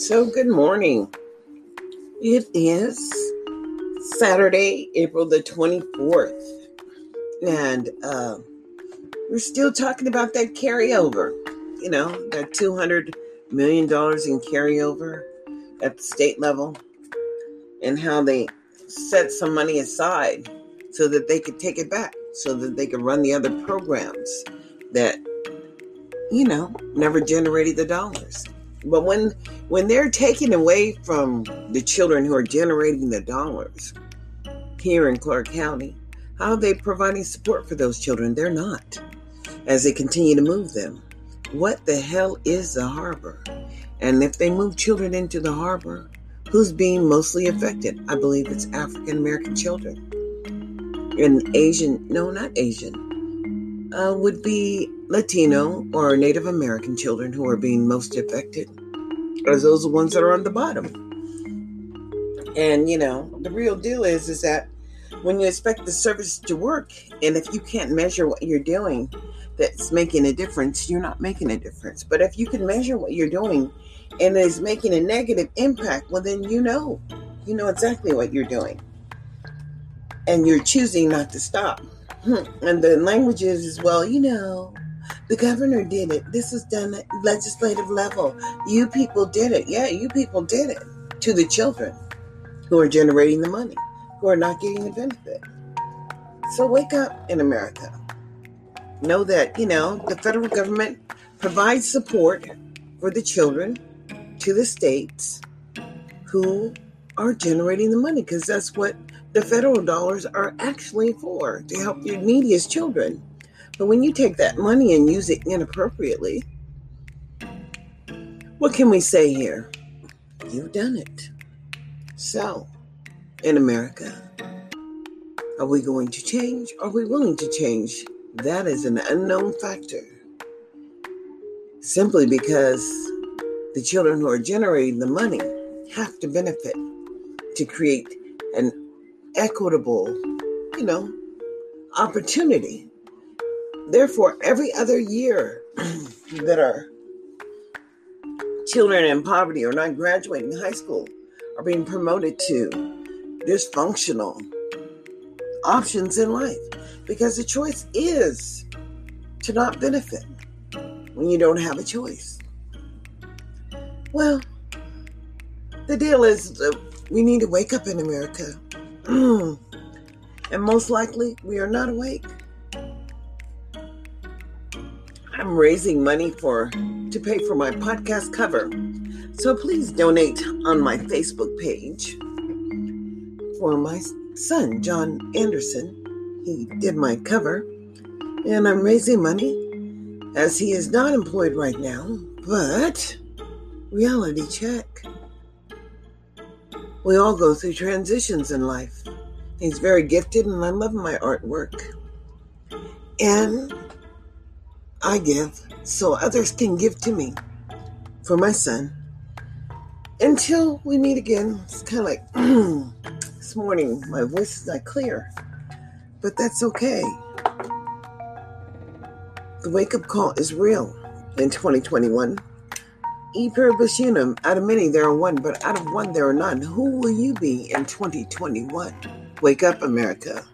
So, good morning. It is Saturday, April the 24th, and uh, we're still talking about that carryover. You know, that $200 million in carryover at the state level, and how they set some money aside so that they could take it back, so that they could run the other programs that, you know, never generated the dollars. But when when they're taking away from the children who are generating the dollars here in Clark County, how are they providing support for those children? They're not. As they continue to move them. What the hell is the harbor? And if they move children into the harbor, who's being mostly affected? I believe it's African American children. And Asian, no, not Asian, uh, would be Latino or Native American children who are being most affected, as those are the ones that are on the bottom. And you know, the real deal is is that when you expect the service to work, and if you can't measure what you're doing, that's making a difference, you're not making a difference. But if you can measure what you're doing and it's making a negative impact, well then you know. You know exactly what you're doing. And you're choosing not to stop. Hmm. And the languages as well, you know, the governor did it. This was done at legislative level. You people did it. Yeah, you people did it to the children who are generating the money, who are not getting the benefit. So wake up in America. Know that, you know, the federal government provides support for the children to the states who are generating the money because that's what the federal dollars are actually for to help your neediest children. But when you take that money and use it inappropriately, what can we say here? You've done it. So, in America, are we going to change? Are we willing to change? That is an unknown factor. Simply because the children who are generating the money have to benefit to create an equitable, you know, opportunity Therefore, every other year that our children in poverty or not graduating high school are being promoted to dysfunctional options in life because the choice is to not benefit when you don't have a choice. Well, the deal is uh, we need to wake up in America. Mm. and most likely we are not awake. I'm raising money for to pay for my podcast cover. So please donate on my Facebook page for my son, John Anderson. He did my cover, and I'm raising money as he is not employed right now, but reality check. We all go through transitions in life. He's very gifted, and I love my artwork. And I give so others can give to me for my son. Until we meet again, it's kind of like this morning, my voice is not clear, but that's okay. The wake up call is real in 2021. E pluribus unum, out of many there are one, but out of one there are none. Who will you be in 2021? Wake up, America.